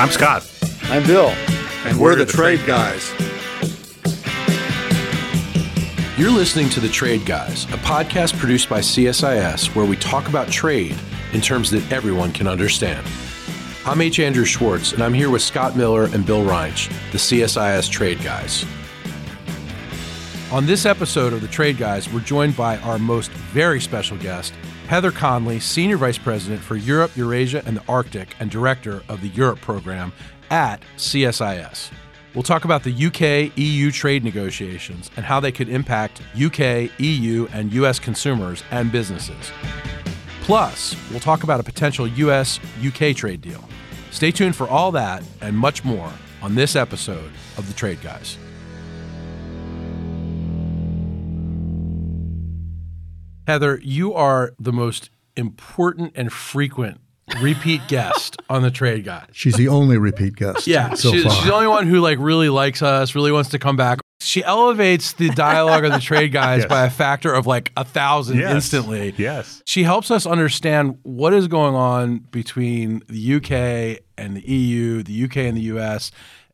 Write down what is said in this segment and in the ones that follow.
I'm Scott. I'm Bill. And, we're, the, Trade Guys. You're listening to The Trade Guys, a podcast produced by CSIS where we talk about trade in terms that everyone can understand. I'm H. Andrew Schwartz, and I'm here with Scott Miller and Bill Reinsch, the CSIS Trade Guys. On this episode of The Trade Guys, we're joined by our most very special guest, Heather Conley, Senior Vice President for Europe, Eurasia, and the Arctic, and Director of the Europe Program at CSIS. We'll talk about the UK EU trade negotiations and how they could impact UK, EU, and US consumers and businesses. Plus, we'll talk about a potential US UK trade deal. Stay tuned for all that and much more on this episode of The Trade Guys. Heather, you are the most important and frequent repeat guest on the trade guy. She's the only repeat guest. Yeah, so she, far. she's the only one who like really likes us, really wants to come back. She elevates the dialogue of the trade guys Yes. by a factor of like a thousand Yes. instantly. Yes. She helps us understand what is going on between the UK and the EU, the UK and the US.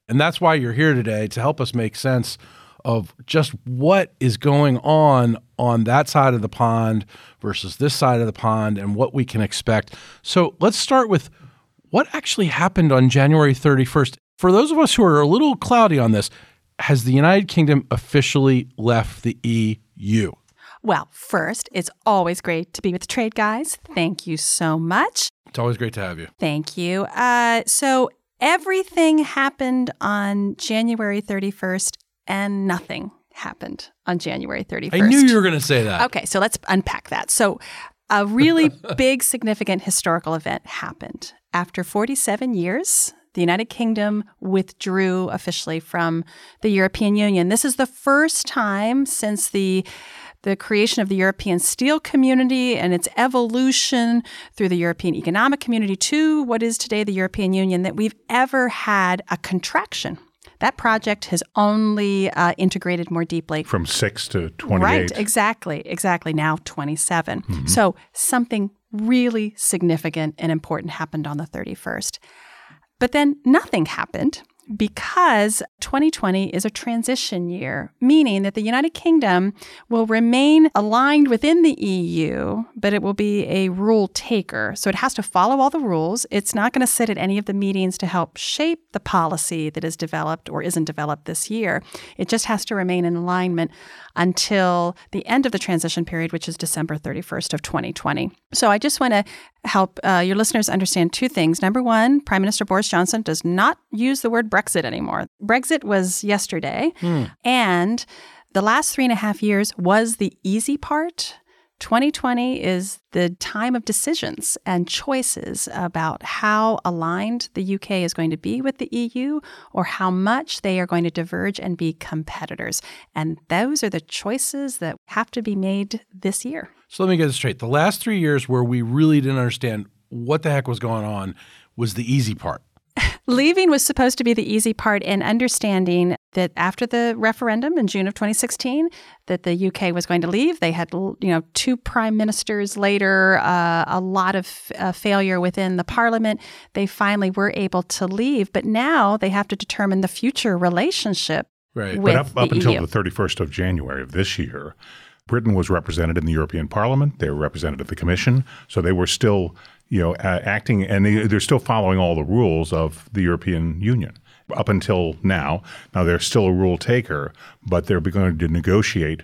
And that's why you're here today to help us make sense of just what is going on on that side of the pond versus this side of the pond and what we can expect. So let's start with what actually happened on January 31st. For those of us who are a little cloudy on this, has the United Kingdom officially left the EU? Well, first, it's always great to be with the trade guys. Thank you so much. It's always great to have you. Thank you. Uh, so, everything happened on January 31st, and nothing happened on January 31st. I knew you were going to say that. Okay, so let's unpack that. So, a really big, significant historical event happened. After 47 years, the United Kingdom withdrew officially from the European Union. This is the first time since the the creation of the European steel community and its evolution through the European economic community to what is today the European Union that we've ever had a contraction. That project has only uh, integrated more deeply. From 6 to 28. Right, exactly, exactly. Now 27. So something really significant and important happened on the 31st. But then nothing happened because 2020 is a transition year, meaning that the United Kingdom will remain aligned within the EU, but it will be a rule taker. So it has to follow all the rules. It's not going to sit at any of the meetings to help shape the policy that is developed or isn't developed this year. It just has to remain in alignment until the end of the transition period, which is December 31st of 2020. So I just want to help uh, your listeners understand two things. Number one, Prime Minister Boris Johnson does not use the word Brexit anymore. Brexit was yesterday, hmm. and the last three and a half years was the easy part. 2020 is the time of decisions and choices about how aligned the UK is going to be with the EU or how much they are going to diverge and be competitors. And those are the choices that have to be made this year. So let me get this straight. The last three years where we really didn't understand what the heck was going on was the easy part. Leaving was supposed to be the easy part and understanding that after the referendum in June of 2016 that the UK was going to leave. They had you know two prime ministers later, uh, a lot of uh, failure within the parliament. They finally were able to leave, but now they have to determine the future relationship Right. with But up, up the until EU. the 31st of January of this year, Britain was represented in the European Parliament. They were represented at the Commission. So they were still, you know, uh, acting and they, they're still following all the rules of the European Union up until now. Now they're still a rule taker, but they're going to negotiate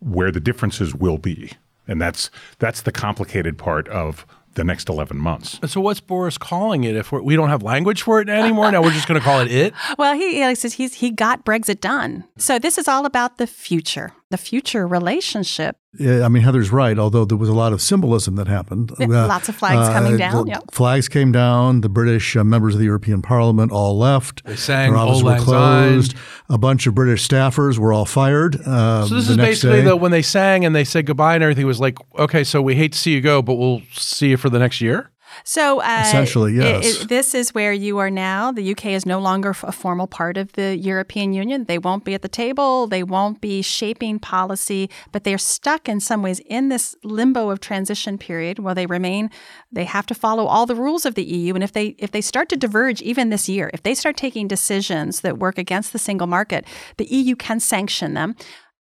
where the differences will be. And that's that's the complicated part of the next 11 months. So what's Boris calling it if we're, we don't have language for it anymore? now we're just going to call it it? Well, he, he says he's he got Brexit done. So this is all about the future, the future relationship. Yeah, I mean, Heather's right, although there was a lot of symbolism that happened. Uh, lots of flags coming down, the yep. Flags came down. The British uh, members of the European Parliament all left. They sang Their offices were closed. Syne. A bunch of British staffers were all fired. Uh, So this the is next basically day. the when they sang and they said goodbye and everything was like, okay, so we hate to see you go, but we'll see you for the next year. So uh, essentially, yes. It, it, this is where you are now. The UK is no longer a formal part of the European Union. They won't be at the table. They won't be shaping policy, but they're stuck in some ways in this limbo of transition period while they remain. They have to follow all the rules of the EU, and if they if they start to diverge even this year, if they start taking decisions that work against the single market, the EU can sanction them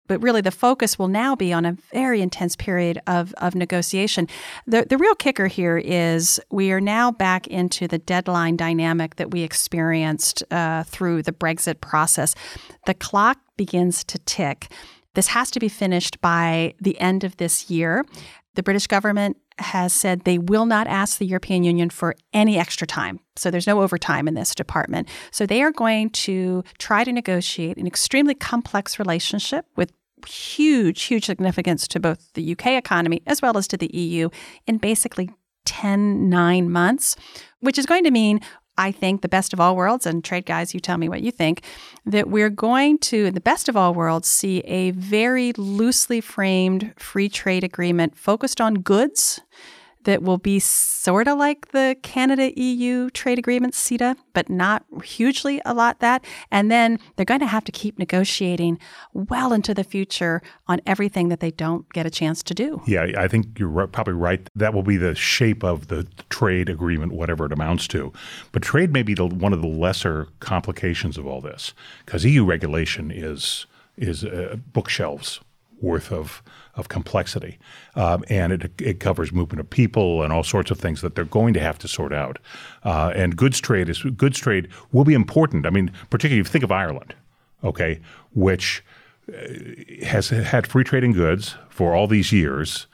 but really the focus will now be on a very intense period of, of negotiation. The, the real kicker here is we are now back into the deadline dynamic that we experienced uh, through the Brexit process. The clock begins to tick. This has to be finished by the end of this year. The British government has said they will not ask the European Union for any extra time. So there's no overtime in this department. So they are going to try to negotiate an extremely complex relationship with huge, huge significance to both the UK economy as well as to the EU in basically 10, 9 months, which is going to mean I think the best of all worlds, and trade guys, you tell me what you think, that we're going to, in the best of all worlds, see a very loosely framed free trade agreement focused on goods that will be sort of like the Canada EU trade agreement, CETA, but not hugely a lot that. And then they're going to have to keep negotiating well into the future on everything that they don't get a chance to do. Yeah, I think you're probably right. That will be the shape of the trade agreement, whatever it amounts to. But trade may be the, one of the lesser complications of all this because EU regulation is is uh, bookshelves worth of of complexity, um, and it, it covers movement of people and all sorts of things that they're going to have to sort out. Uh, and goods trade is goods trade will be important. I mean, particularly if you think of Ireland, okay, which uh, has had free trade in goods for all these years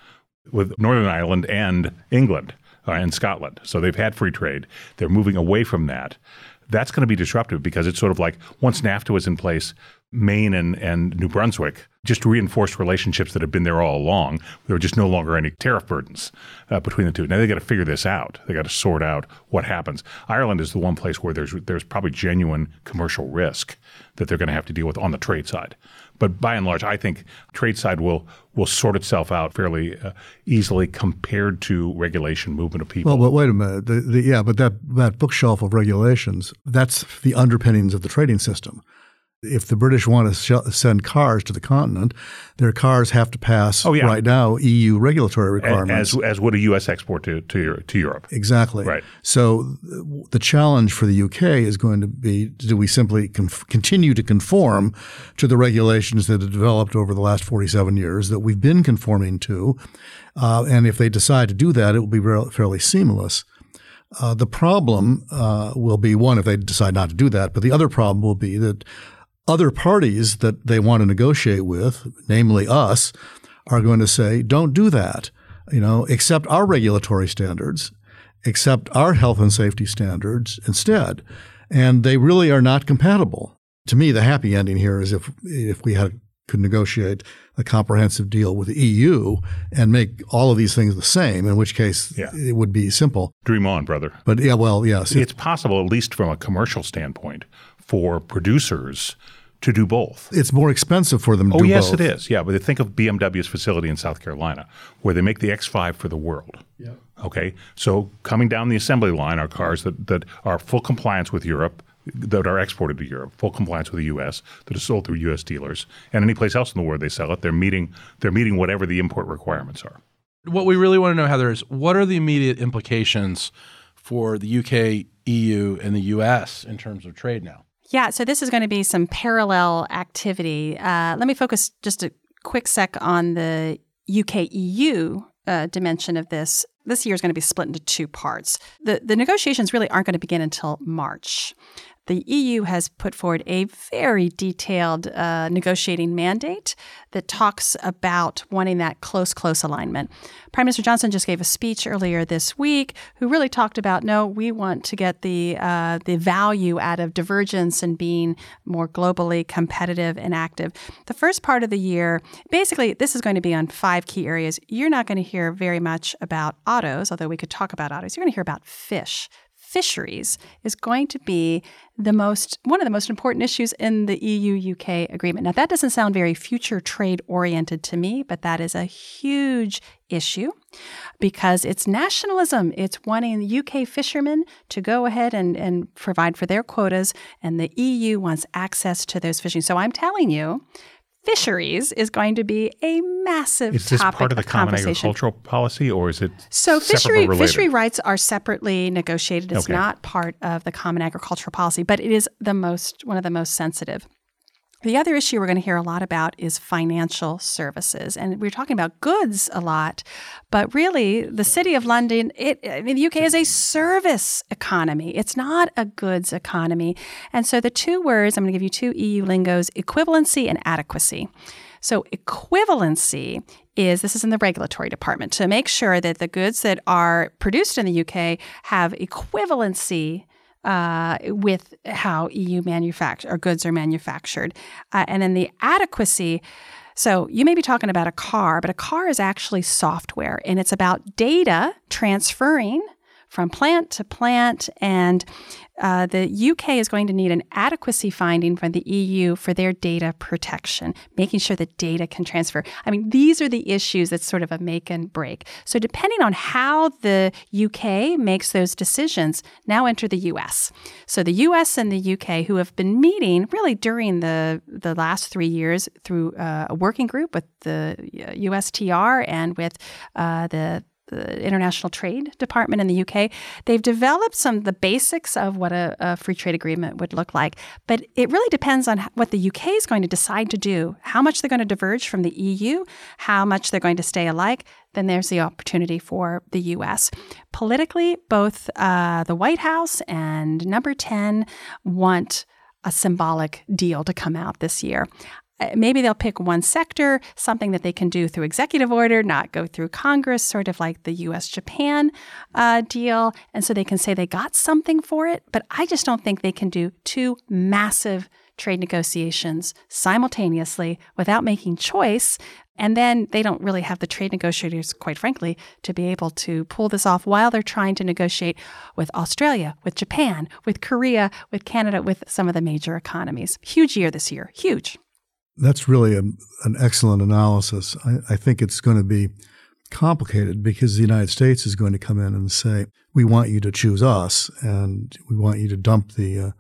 with Northern Ireland and England uh, and Scotland. So they've had free trade. They're moving away from that. That's going to be disruptive because it's sort of like once NAFTA was in place, Maine and, and New Brunswick just reinforced relationships that have been there all along. There were just no longer any tariff burdens uh, between the two. Now they got to figure this out. They got to sort out what happens. Ireland is the one place where there's there's probably genuine commercial risk that they're going to have to deal with on the trade side. But by and large, I think trade side will will sort itself out fairly uh, easily compared to regulation, movement of people. Well, but wait a minute. The, the, yeah, but that that bookshelf of regulations that's the underpinnings of the trading system if the British want to sh- send cars to the continent, their cars have to pass oh, yeah. right now EU regulatory requirements. As, as would a U.S. export to, to, to Europe. Exactly. Right. So the challenge for the UK is going to be do we simply conf- continue to conform to the regulations that have developed over the last 47 years that we've been conforming to? Uh, and if they decide to do that, it will be re- fairly seamless. Uh, the problem uh, will be one if they decide not to do that, but the other problem will be that other parties that they want to negotiate with, namely us, are going to say, don't do that. You know, accept our regulatory standards, accept our health and safety standards instead. And they really are not compatible. To me, the happy ending here is if if we had could negotiate a comprehensive deal with the EU and make all of these things the same, in which case yeah. it would be simple. Dream on, brother. But yeah, well, yes. It's possible, at least from a commercial standpoint, for producers to do both. It's more expensive for them to oh, do yes, both. it is. Yeah, but think of BMW's facility in South Carolina where they make the X5 for the world. Yeah. Okay, so coming down the assembly line are cars that, that are full compliance with Europe, that are exported to Europe, full compliance with the U.S., that are sold through U.S. dealers, and any place else in the world they sell it, they're meeting they're meeting whatever the import requirements are. What we really want to know, Heather, is what are the immediate implications for the UK, EU, and the U.S. in terms of trade now? Yeah, so this is going to be some parallel activity. Uh, let me focus just a quick sec on the UK EU uh, dimension of this. This year is going to be split into two parts. The, the negotiations really aren't going to begin until March the EU has put forward a very detailed uh, negotiating mandate that talks about wanting that close, close alignment. Prime Minister Johnson just gave a speech earlier this week, who really talked about no, we want to get the uh, the value out of divergence and being more globally competitive and active. The first part of the year, basically, this is going to be on five key areas. You're not going to hear very much about autos, although we could talk about autos. You're going to hear about fish fisheries is going to be the most one of the most important issues in the EU UK agreement. Now that doesn't sound very future trade oriented to me, but that is a huge issue because it's nationalism. It's wanting the UK fishermen to go ahead and, and provide for their quotas, and the EU wants access to those fishing. So I'm telling you, fisheries is going to be a massive is this topic part of the of common agricultural policy or is it So fishery fishery rights are separately negotiated. It's Okay. not part of the common agricultural policy, but it is the most one of the most sensitive. The other issue we're going to hear a lot about is financial services, and we're talking about goods a lot, but really the city of London, it I mean the UK is a service economy. It's not a goods economy, and so the two words I'm going to give you two EU lingos: equivalency and adequacy. So, equivalency is this is in the regulatory department to make sure that the goods that are produced in the UK have equivalency uh, with how EU manufacture or goods are manufactured, uh, and then the adequacy. So you may be talking about a car, but a car is actually software, and it's about data transferring from plant to plant. And uh, the UK is going to need an adequacy finding from the EU for their data protection, making sure that data can transfer. I mean, these are the issues that's sort of a make and break. So, depending on how the UK makes those decisions, now enter the US. So, the US and the UK, who have been meeting really during the, the last three years through uh, a working group with the USTR and with uh, the the International Trade Department in the UK, they've developed some of the basics of what a, a free trade agreement would look like. But it really depends on what the UK is going to decide to do, how much they're going to diverge from the EU, how much they're going to stay alike. Then there's the opportunity for the US. Politically, both uh, the White House and Number 10 want a symbolic deal to come out this year. Uh, Maybe they'll pick one sector, something that they can do through executive order, not go through Congress, sort of like the US Japan uh, deal. And so they can say they got something for it. But I just don't think they can do two massive trade negotiations simultaneously without making choice. And then they don't really have the trade negotiators, quite frankly, to be able to pull this off while they're trying to negotiate with Australia, with Japan, with Korea, with Canada, with some of the major economies. Huge year this year. Huge. That's really a, an excellent analysis. I, I think it's going to be complicated because the United States is going to come in and say, "We want you to choose us, and we want you to dump the uh,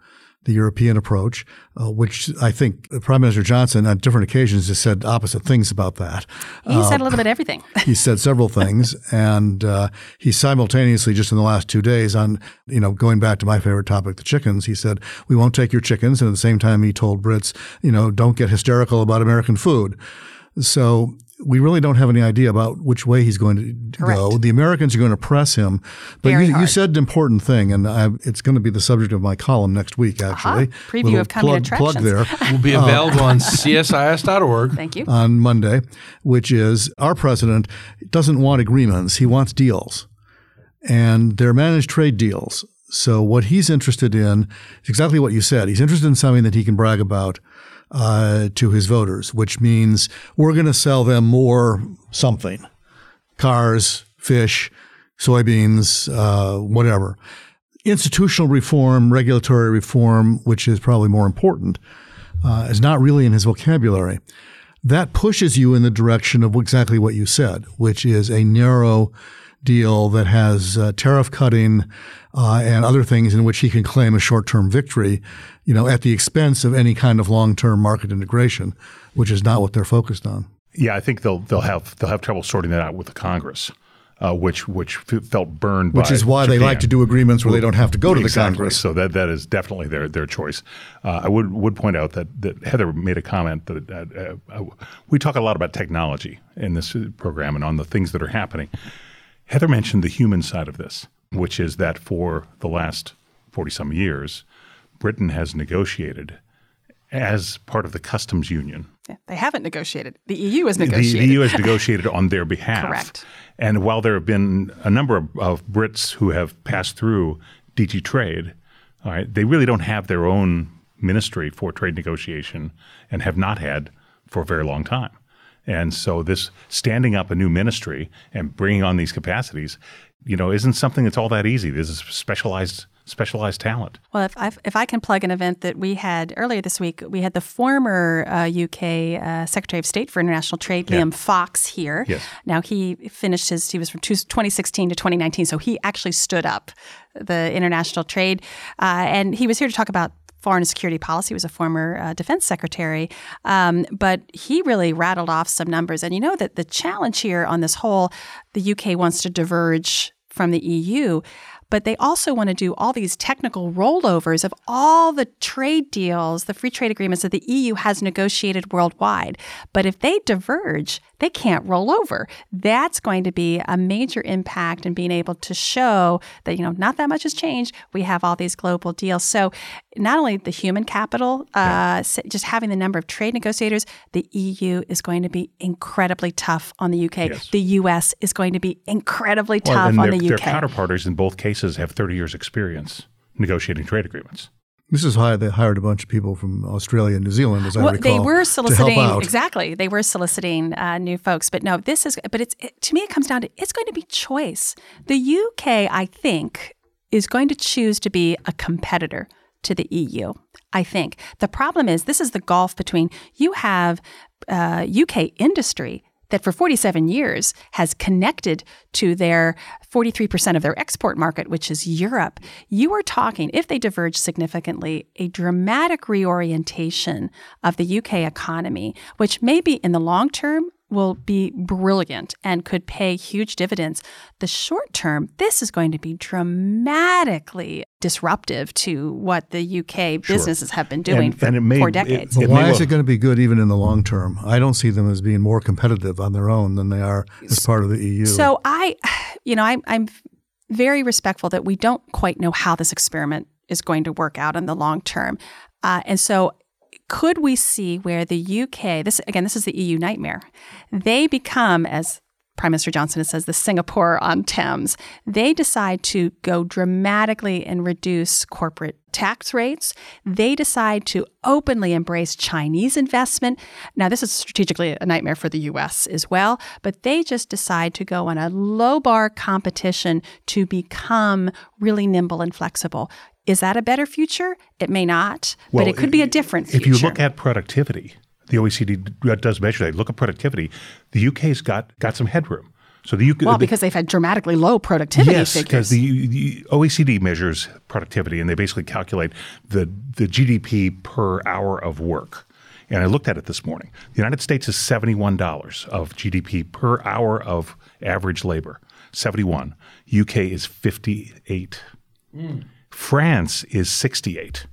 the European approach," uh, which I think Prime Minister Johnson on different occasions has said opposite things about that. He said a little bit everything. He said several things, and uh, he simultaneously, just in the last two days, on you know going back to my favorite topic, the chickens. He said we won't take your chickens, and at the same time, he told Brits, you know, don't get hysterical about American food. So we really don't have any idea about which way he's going to go. The Americans are going to press him. But Very you, you said an important thing, and I, it's going to be the subject of my column next week. Uh-huh. Actually, Preview Little of coming plug, plug there will be uh, available on csis.org. Thank you. on Monday, which is our president doesn't want agreements, he wants deals. And they're managed trade deals. So what he's interested in is exactly what you said. He's interested in something that he can brag about uh, to his voters, which means we're going to sell them more something cars, fish, soybeans, uh, whatever. Institutional reform, regulatory reform, which is probably more important, uh, is not really in his vocabulary. That pushes you in the direction of exactly what you said, which is a narrow deal that has uh, tariff cutting uh, and other things in which he can claim a short-term victory, you know, at the expense of any kind of long-term market integration, which is not what they're focused on. Yeah, I think they'll they'll have they'll have trouble sorting that out with the Congress, uh, which which felt burned. Which is why they like to do agreements where they don't have to go to the Congress. So that that is definitely their their choice. Uh, I would would point out that that Heather made a comment that uh, uh, we talk a lot about technology in this program and on the things that are happening. Heather mentioned the human side of this, which is that for the last forty some years, Britain has negotiated as part of the customs union Yeah, They haven't negotiated. The EU has the, negotiated. the EU has negotiated on their behalf. Correct. And while there have been a number of, of Brits who have passed through DG Trade, all right, they really don't have their own ministry for trade negotiation and have not had for a very long time. And so this standing up a new ministry and bringing on these capacities, you know, isn't something that's all that easy. This is specialized specialized talent. Well, if I, if I can plug an event that we had earlier this week, we had the former uh, UK uh, Secretary of State for International Trade, Yeah. Liam Fox, here. Yes. Now he finished his. He was from 2016 to 2019, so he actually stood up the international trade, uh, and he was here to talk about. Foreign security policy was a former uh, defense secretary, um, but he really rattled off some numbers. And you know that the challenge here on this whole, the UK wants to diverge from the EU, but they also want to do all these technical rollovers of all the trade deals, the free trade agreements that the EU has negotiated worldwide. But if they diverge, they can't roll over. That's going to be a major impact in being able to show that, you know, not that much has changed. We have all these global deals. So not only the human capital, uh, s- just having the number of trade negotiators, the EU is going to be incredibly tough on the UK. Yes. The US is going to be incredibly Well, tough on their, the their UK. counterparties in both cases have 30 years experience negotiating trade agreements. This is why they hired a bunch of people from Australia and New Zealand, as I well, recall, they were soliciting exactly. They were soliciting uh, new folks, but no, this is. But it's it, to me, it comes down to it's going to be choice. The UK, I think, is going to choose to be a competitor to the EU. I think the problem is this is the gulf between you have uh, UK industry that for 47 years has connected to their 43% of their export market, which is Europe. You are talking, if they diverge significantly, a dramatic reorientation of the UK economy, which maybe in the long term will be brilliant and could pay huge dividends. The short term, this is going to be dramatically disruptive to what the UK businesses have been doing And- for, and it may- for decades. it But may why is it going to be good even in the long term? I don't see them as being more competitive on their own than they are as part of the EU. So I, you know, I'm, I'm very respectful that we don't quite know how this experiment is going to work out in the long term. Uh, and so could we see where the UK, this again, this is the EU nightmare, they become, as Prime Minister Johnson says, the Singapore on Thames. They decide to go dramatically and reduce corporate tax rates. They decide to openly embrace Chinese investment. Now, this is strategically a nightmare for the US as well, but they just decide to go on a low bar competition to become really nimble and flexible. Is that a better future? It may not, but it could be a different future. If you look at productivity, the OECD does measure that. Look at productivity. The UK's got got some headroom. So the UK, well, the- because they've had dramatically low productivity yes, figures. because the, the OECD measures productivity, and they basically calculate the the GDP per hour of work. And I looked at it this morning. The United States is seventy one dollars of GDP per hour of average labor. Seventy one. UK is fifty eight. Hmm. France is 68.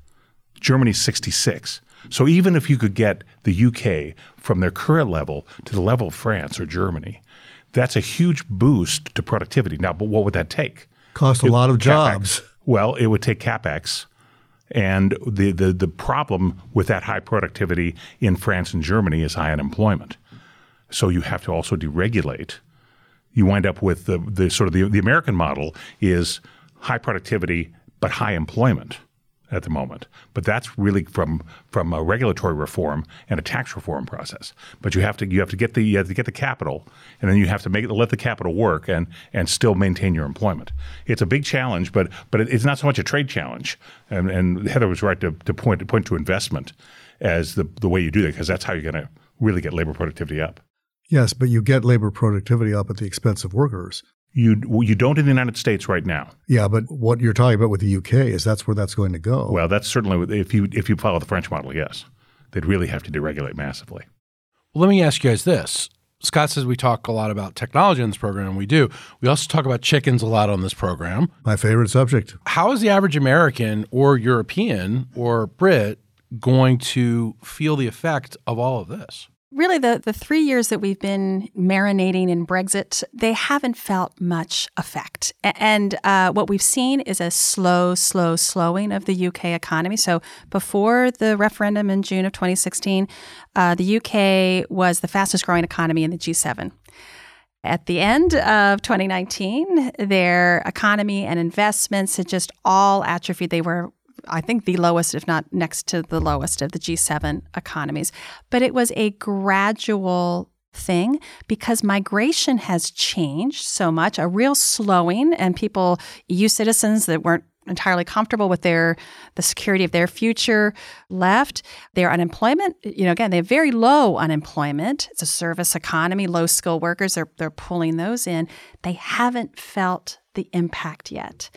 Germany's 66. So even if you could get the UK from their current level to the level of France or Germany, that's a huge boost to productivity. Now, but what would that take? cost a lot of CapEx. jobs. Well, it would take capex, and the, the the problem with that high productivity in France and Germany is high unemployment. So you have to also deregulate. You wind up with the the sort of the, the American model is high productivity but high employment at the moment. But that's really from from a regulatory reform and a tax reform process. But you have to you have to get the you have to get the capital, and then you have to make let the capital work and and still maintain your employment. It's a big challenge, but but it's not so much a trade challenge. And, and Heather was right to, to point to point to investment as the the way you do that because that's how you're going to really get labor productivity up. Yes, but you get labor productivity up at the expense of workers. You you don't in the United States right now. Yeah, but what you're talking about with the UK is that's where that's going to go. Well, that's certainly if you if you follow the French model, yes, they'd really have to deregulate massively. Well, let me ask you guys this. Scott says we talk a lot about technology in this program, and we do. We also talk about chickens a lot on this program. My favorite subject. How is the average American or European or Brit going to feel the effect of all of this? Really the, the three years that we've been marinating in Brexit, they haven't felt much effect. And uh, what we've seen is a slow, slow slowing of the UK economy. So before the referendum in June of 2016, uh, the UK was the fastest growing economy in the G7. At the end of 2019, their economy and investments had just all atrophied. They were I think the lowest, if not next to the lowest of the G7 economies. But it was a gradual thing because migration has changed so much, a real slowing, and people, EU citizens that weren't entirely comfortable with their the security of their future left. Their unemployment, you know, again, they have very low unemployment. It's a service economy, low skill workers. They're they're pulling those in. They haven't felt the impact yet.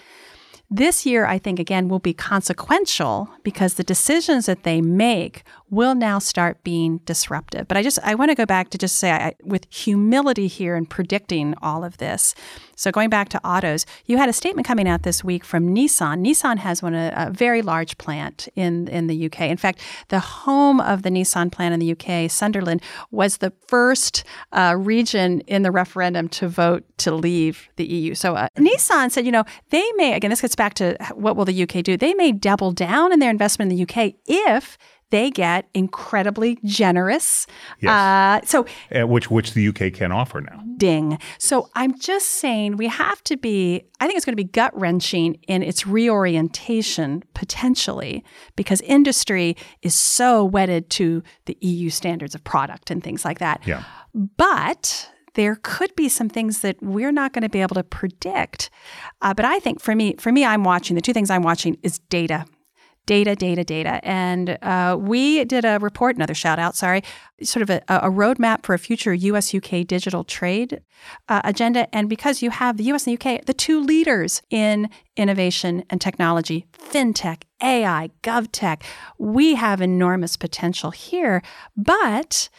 This year, I think, again, will be consequential because the decisions that they make will now start being disruptive. But I just, I want to go back to just say, I, with humility here in predicting all of this. So going back to autos, you had a statement coming out this week from Nissan. Nissan has one a, a very large plant in in the UK. In fact, the home of the Nissan plant in the UK, Sunderland, was the first uh, region in the referendum to vote to leave the EU. So uh, Nissan said, you know, they may again, this gets back to what will the UK do? They may double down in their investment in the UK if they get incredibly generous. Yes. Uh, so, uh, which which the UK can offer now. Ding. So I'm just saying we have to be. I think it's going to be gut wrenching in its reorientation potentially because industry is so wedded to the EU standards of product and things like that. Yeah. But there could be some things that we're not going to be able to predict. Uh, but I think for me, for me, I'm watching the two things I'm watching is data data, data, data. And uh, we did a report, another shout out, sorry, sort of a, a roadmap for a future US UK digital trade uh, agenda. And because you have the US and the UK, the two leaders in innovation and technology, fintech, AI, GovTech, we have enormous potential here. But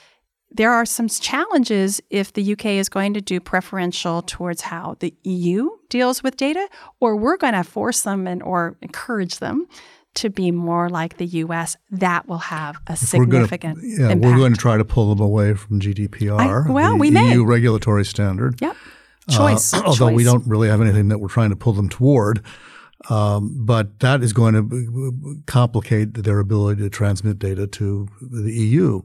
there are some challenges if the UK is going to do preferential towards how the EU deals with data, or we're going to force them and or encourage them to be more like the U.S., that will have a significant we're gonna, yeah, impact. we're going to try to pull them away from GDPR, I, well, the we EU regulatory standard. Yep. Choice. Uh, although choice. we don't really have anything that we're trying to pull them toward. Um, but that is going to complicate their ability to transmit data to the EU.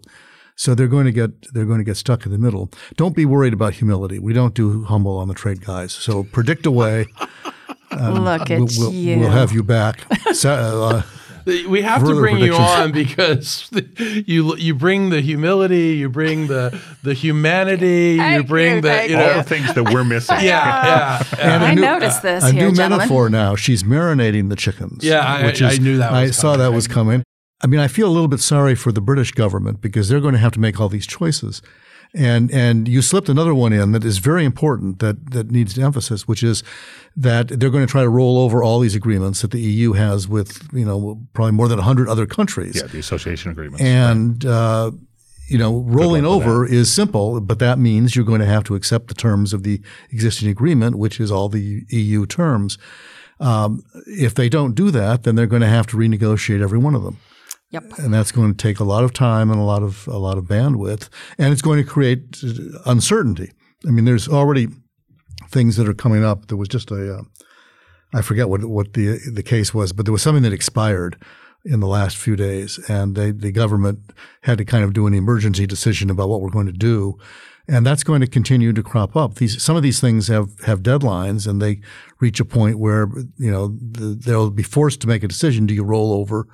So they're going to get they're going to get stuck in the middle. Don't be worried about humility. We don't do humble on the trade guys. So predict away. Look at we'll, we'll, you. We'll have you back. So, uh, We have to bring you on because you you bring the humility, you bring the the humanity, you Thank bring you, the thank you All know the things that we're missing. yeah yeah. yeah. And a I new- noticed this a here, new gentlemen. metaphor now. She's marinating the chickens. Yeah, I- which I is, knew that I was saw that was coming. I mean, I feel a little bit sorry for the British government because they're going to have to make all these choices. And and you slipped another one in that is very important that that needs emphasis, which is that they're going to try to roll over all these agreements that the EU has with you know probably more than hundred other countries. Yeah, the association agreements. And uh, you know, rolling over is simple, but that means you're going to have to accept the terms of the existing agreement, which is all the EU terms. Um, if they don't do that, then they're going to have to renegotiate every one of them, Yep. and that's going to take a lot of time and a lot of a lot of bandwidth, and it's going to create uh, uncertainty. I mean, there's already things that are coming up. There was just a, uh, I forget what what the the case was, but there was something that expired in the last few days, and they, the government had to kind of do an emergency decision about what we're going to do, and that's going to continue to crop up. These some of these things have have deadlines, and they reach a point where you know the, they'll be forced to make a decision: do you roll over,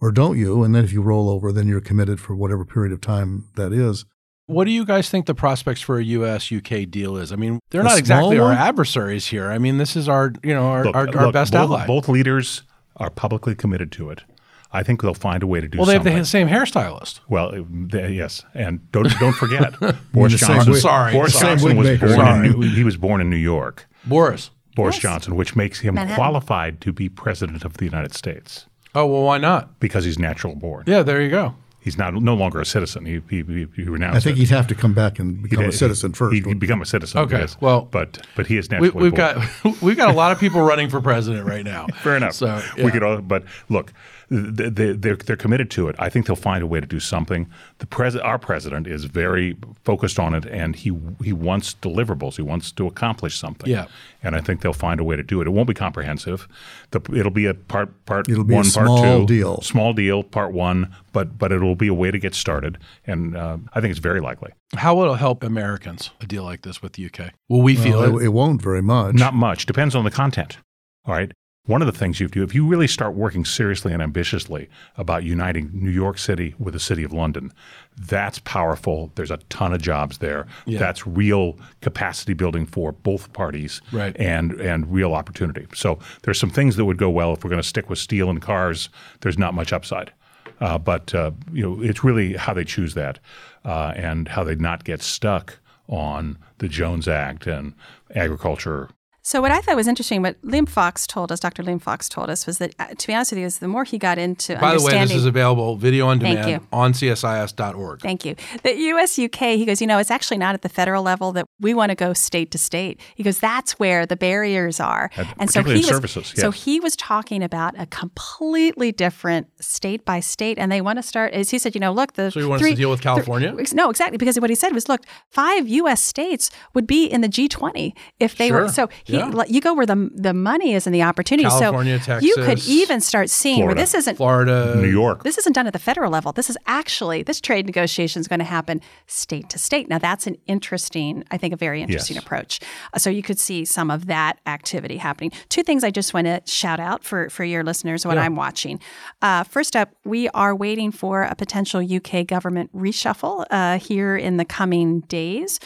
or don't you? And then if you roll over, then you're committed for whatever period of time that is. What do you guys think the prospects for a U.S. UK deal is? I mean, they're A not exactly small our adversaries here. I mean, this is our you know our, Look, our, our look, best both, ally. Both leaders are publicly committed to it. I think they'll find a way to do well, they have the same hairstylist. well, they, yes, and don't don't forget, Boris the same Johnson. Sorry, Boris sorry. Johnson was born maker. in New, he was born in New York. Boris. Boris Yes. Johnson, which makes him Manhattan. qualified to be president of the United States Oh well, why not? because he's natural born. Yeah, there you go. He's not no longer a citizen. He he, he, he renounced. I think it. he'd have to come back and become a He'd- citizen first. He'd, he'd become a citizen. Okay, yes. well, but but he is We, naturally we've born. got we've got a lot of people running for president right now. Fair enough. So we could all, but look, th- th- they're they're committed to it. I think they'll find a way to do something. The pres- our president is very focused on it, and he he wants deliverables. He wants to accomplish something. Yeah. And I think they'll find a way to do it. It won't be comprehensive. The, it'll be a part part It'll be a one, part small two, deal. small deal, part one. But but it'll be a way to get started, and uh, I think it's very likely. How will it help Americans a deal like this with the UK? Will we feel Well, it? it, it won't very much. Not much. Depends on the content. All right. One of the things you have to do, if you really start working seriously and ambitiously about uniting New York City with the City of London, that's powerful. There's a ton of jobs there. Yeah. That's real capacity building for both parties Right. and and real opportunity. So there's some things that would go well if we're going to stick with steel and cars. There's not much upside. Uh, but uh, you know, it's really how they choose that uh, and how they not get stuck on the Jones Act and agriculture So what I thought was interesting, what Liam Fox told us, Dr. Liam Fox told us, was that uh, to be honest with you, is the more he got into By the way, this is available video on demand on csis.org. Thank you. The US UK, he goes, you know, it's actually not at the federal level that we want to go state to state. He goes, that's where the barriers are. And and so he was, services, so he was talking about a completely different state by state, and they want to start. As he said, you know, look, the So he wants to deal with three- California? no, exactly, because what he said was, look, five U.S. states would be in the G20 if they were. So he, Yeah. you go where the the money is and the opportunity. California, so you could even start seeing where this isn't Florida, New York. this isn't done at the federal level. This is actually this trade negotiation is going to happen state to state. Now that's an interesting, I think, a very interesting Yes. approach. Uh, so you could see some of that activity happening. Two things I just want to shout out for for your listeners what I'm watching. Uh, first up, we are waiting for a potential UK government reshuffle uh, here in the coming days.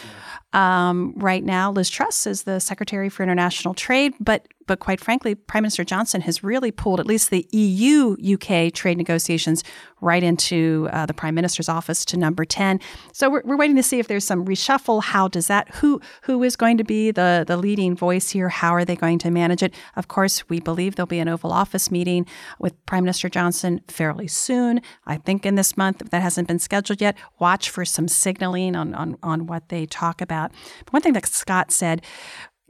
Um, right now, Liz Truss is the Secretary for International Trade, but but quite frankly, Prime Minister Johnson has really pulled at least the EU UK trade negotiations right into uh, the Prime Minister's office to number ten. So we're, we're waiting to see if there's some reshuffle. How does that? Who who is going to be the the leading voice here? How are they going to manage it? Of course, we believe there'll be an Oval Office meeting with Prime Minister Johnson fairly soon. I think in this month. That hasn't been scheduled yet, watch for some signaling on on on what they talk about. But one thing that Scott said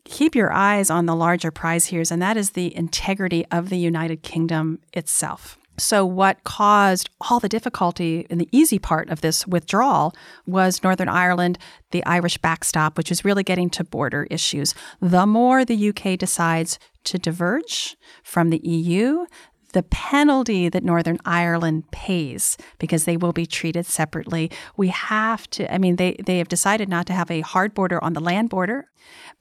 keep your eyes on the larger prize here, and that is the integrity of the United Kingdom itself. So, what caused all the difficulty in the easy part of this withdrawal was Northern Ireland, the Irish backstop, which is really getting to border issues. The more the UK decides to diverge from the EU, the penalty that Northern Ireland pays because they will be treated separately. We have to, I mean, they, they have decided not to have a hard border on the land border,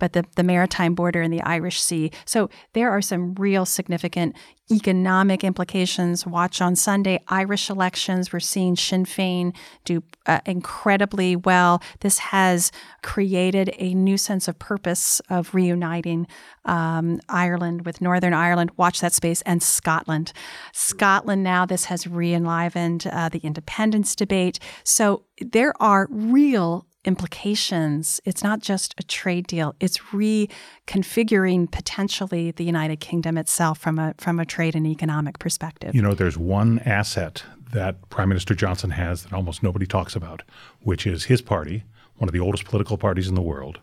but the, the maritime border in the Irish Sea. So there are some real significant economic implications. Watch on Sunday, Irish elections. We're seeing Sinn Féin do uh, incredibly well. This has created a new sense of purpose of reuniting um, Ireland with Northern Ireland. Watch that space and Scotland. Scotland now, this has re enlivened uh, the independence debate. So there are real implications. It's not just a trade deal. It's reconfiguring potentially the United Kingdom itself from a from a trade and economic perspective. You know, there's one asset that Prime Minister Johnson has that almost nobody talks about, which is his party, one of the oldest political parties in the world,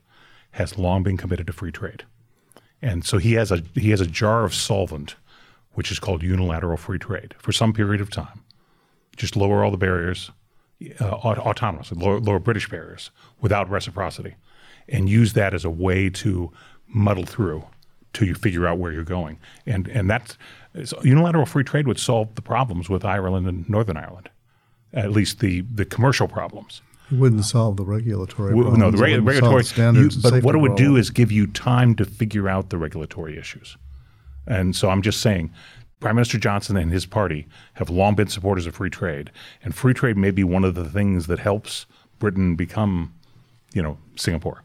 has long been committed to free trade. And so he has a he has a jar of solvent, which is called unilateral free trade for some period of time. Just lower all the barriers, uh, autonomous, lower, lower British barriers without reciprocity, and use that as a way to muddle through till you figure out where you're going. And and that's unilateral free trade would solve the problems with Ireland and Northern Ireland, at least the the commercial problems. It wouldn't solve the regulatory W-. No, the regu- regulatory standards. you- but what it would do is give you time to figure out the regulatory issues. And so I'm just saying, Prime Minister Johnson and his party have long been supporters of free trade, and free trade may be one of the things that helps Britain become, you know, Singapore,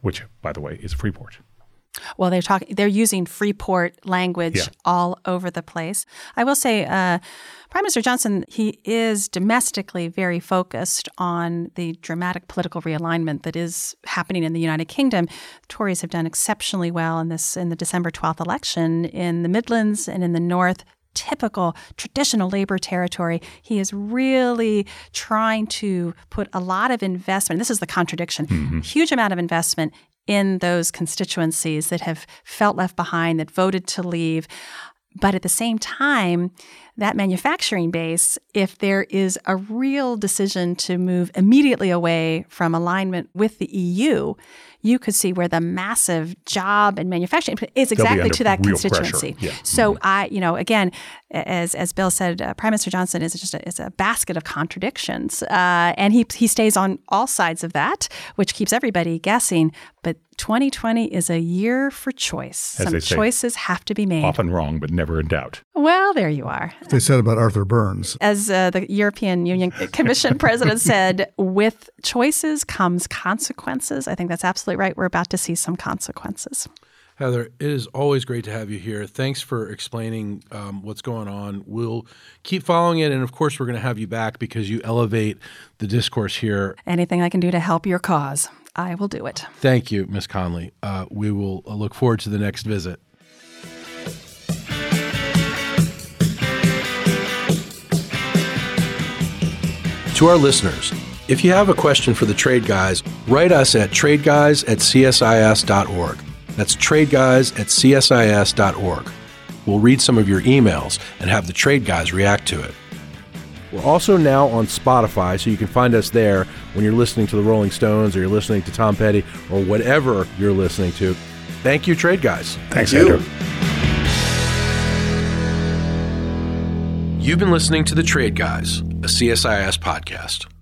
which, by the way, is a Freeport. Well, they're talking. They're using Freeport language Yeah. all over the place. I will say, uh, Prime Minister Johnson, he is domestically very focused on the dramatic political realignment that is happening in the United Kingdom. Tories have done exceptionally well in this in the December twelfth election in the Midlands and in the North typical traditional labor territory. He is really trying to put a lot of investment. This is the contradiction. Huge amount of investment in those constituencies that have felt left behind, that voted to leave. But at the same time, that manufacturing base, if there is a real decision to move immediately away from alignment with the EU, you could see where the massive job and manufacturing is exactly to that constituency. Yeah. So mm-hmm. I, you know, again, as as Bill said, uh, Prime Minister Johnson is just a, is a basket of contradictions, uh, and he he stays on all sides of that, which keeps everybody guessing. But 2020 is a year for choice. As Some choices have to be made. Often wrong, but never in doubt. Well, there you are. They said about Arthur Burns. As uh, the European Union Commission president said, with choices comes consequences. I think that's absolutely right. We're about to see some consequences. Heather, it is always great to have you here. Thanks for explaining um, what's going on. We'll keep following it. And of course, we're going to have you back because you elevate the discourse here. Anything I can do to help your cause. I will do it. Thank you, Ms. Conley. Uh, we will uh, look forward to the next visit. To our listeners, if you have a question for the Trade Guys, write us at tradeguys at csis.org. That's tradeguys at csis.org. We'll read some of your emails and have the Trade Guys react to it. We're also now on Spotify, so you can find us there when you're listening to the Rolling Stones or you're listening to Tom Petty or whatever you're listening to. Thank you, Trade Guys. Thanks, Thank Andrew. You've been listening to The Trade Guys, a CSIS podcast.